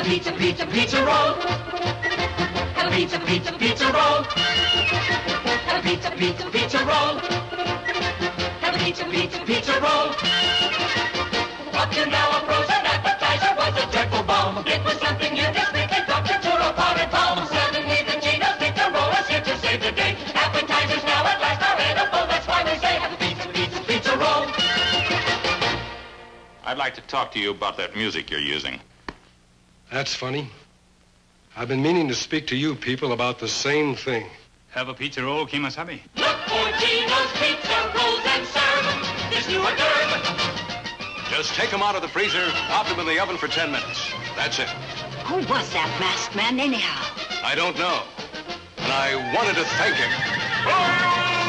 A pizza, pizza, pizza roll. Have a pizza, pizza, pizza roll. Have a pizza, pizza, pizza roll. Have a pizza, pizza, pizza roll. Up to now, a frozen appetizer was a dreadful bomb. It was something you just discreetly dropped into a potted palm. Suddenly, the Jeno's pizza roll is here to save the day. Appetizers now at last are edible. That's why we say have a pizza, pizza, pizza roll. I'd like to talk to you about that music you're using. That's funny. I've been meaning to speak to you people about the same thing. Have a pizza roll, Kemosabe. Look for Jeno's pizza rolls and serve this new hors d'oeuvre. Just take them out of the freezer, pop them in the oven for 10 minutes. That's it. Who was that masked man anyhow? I don't know. And I wanted to thank him.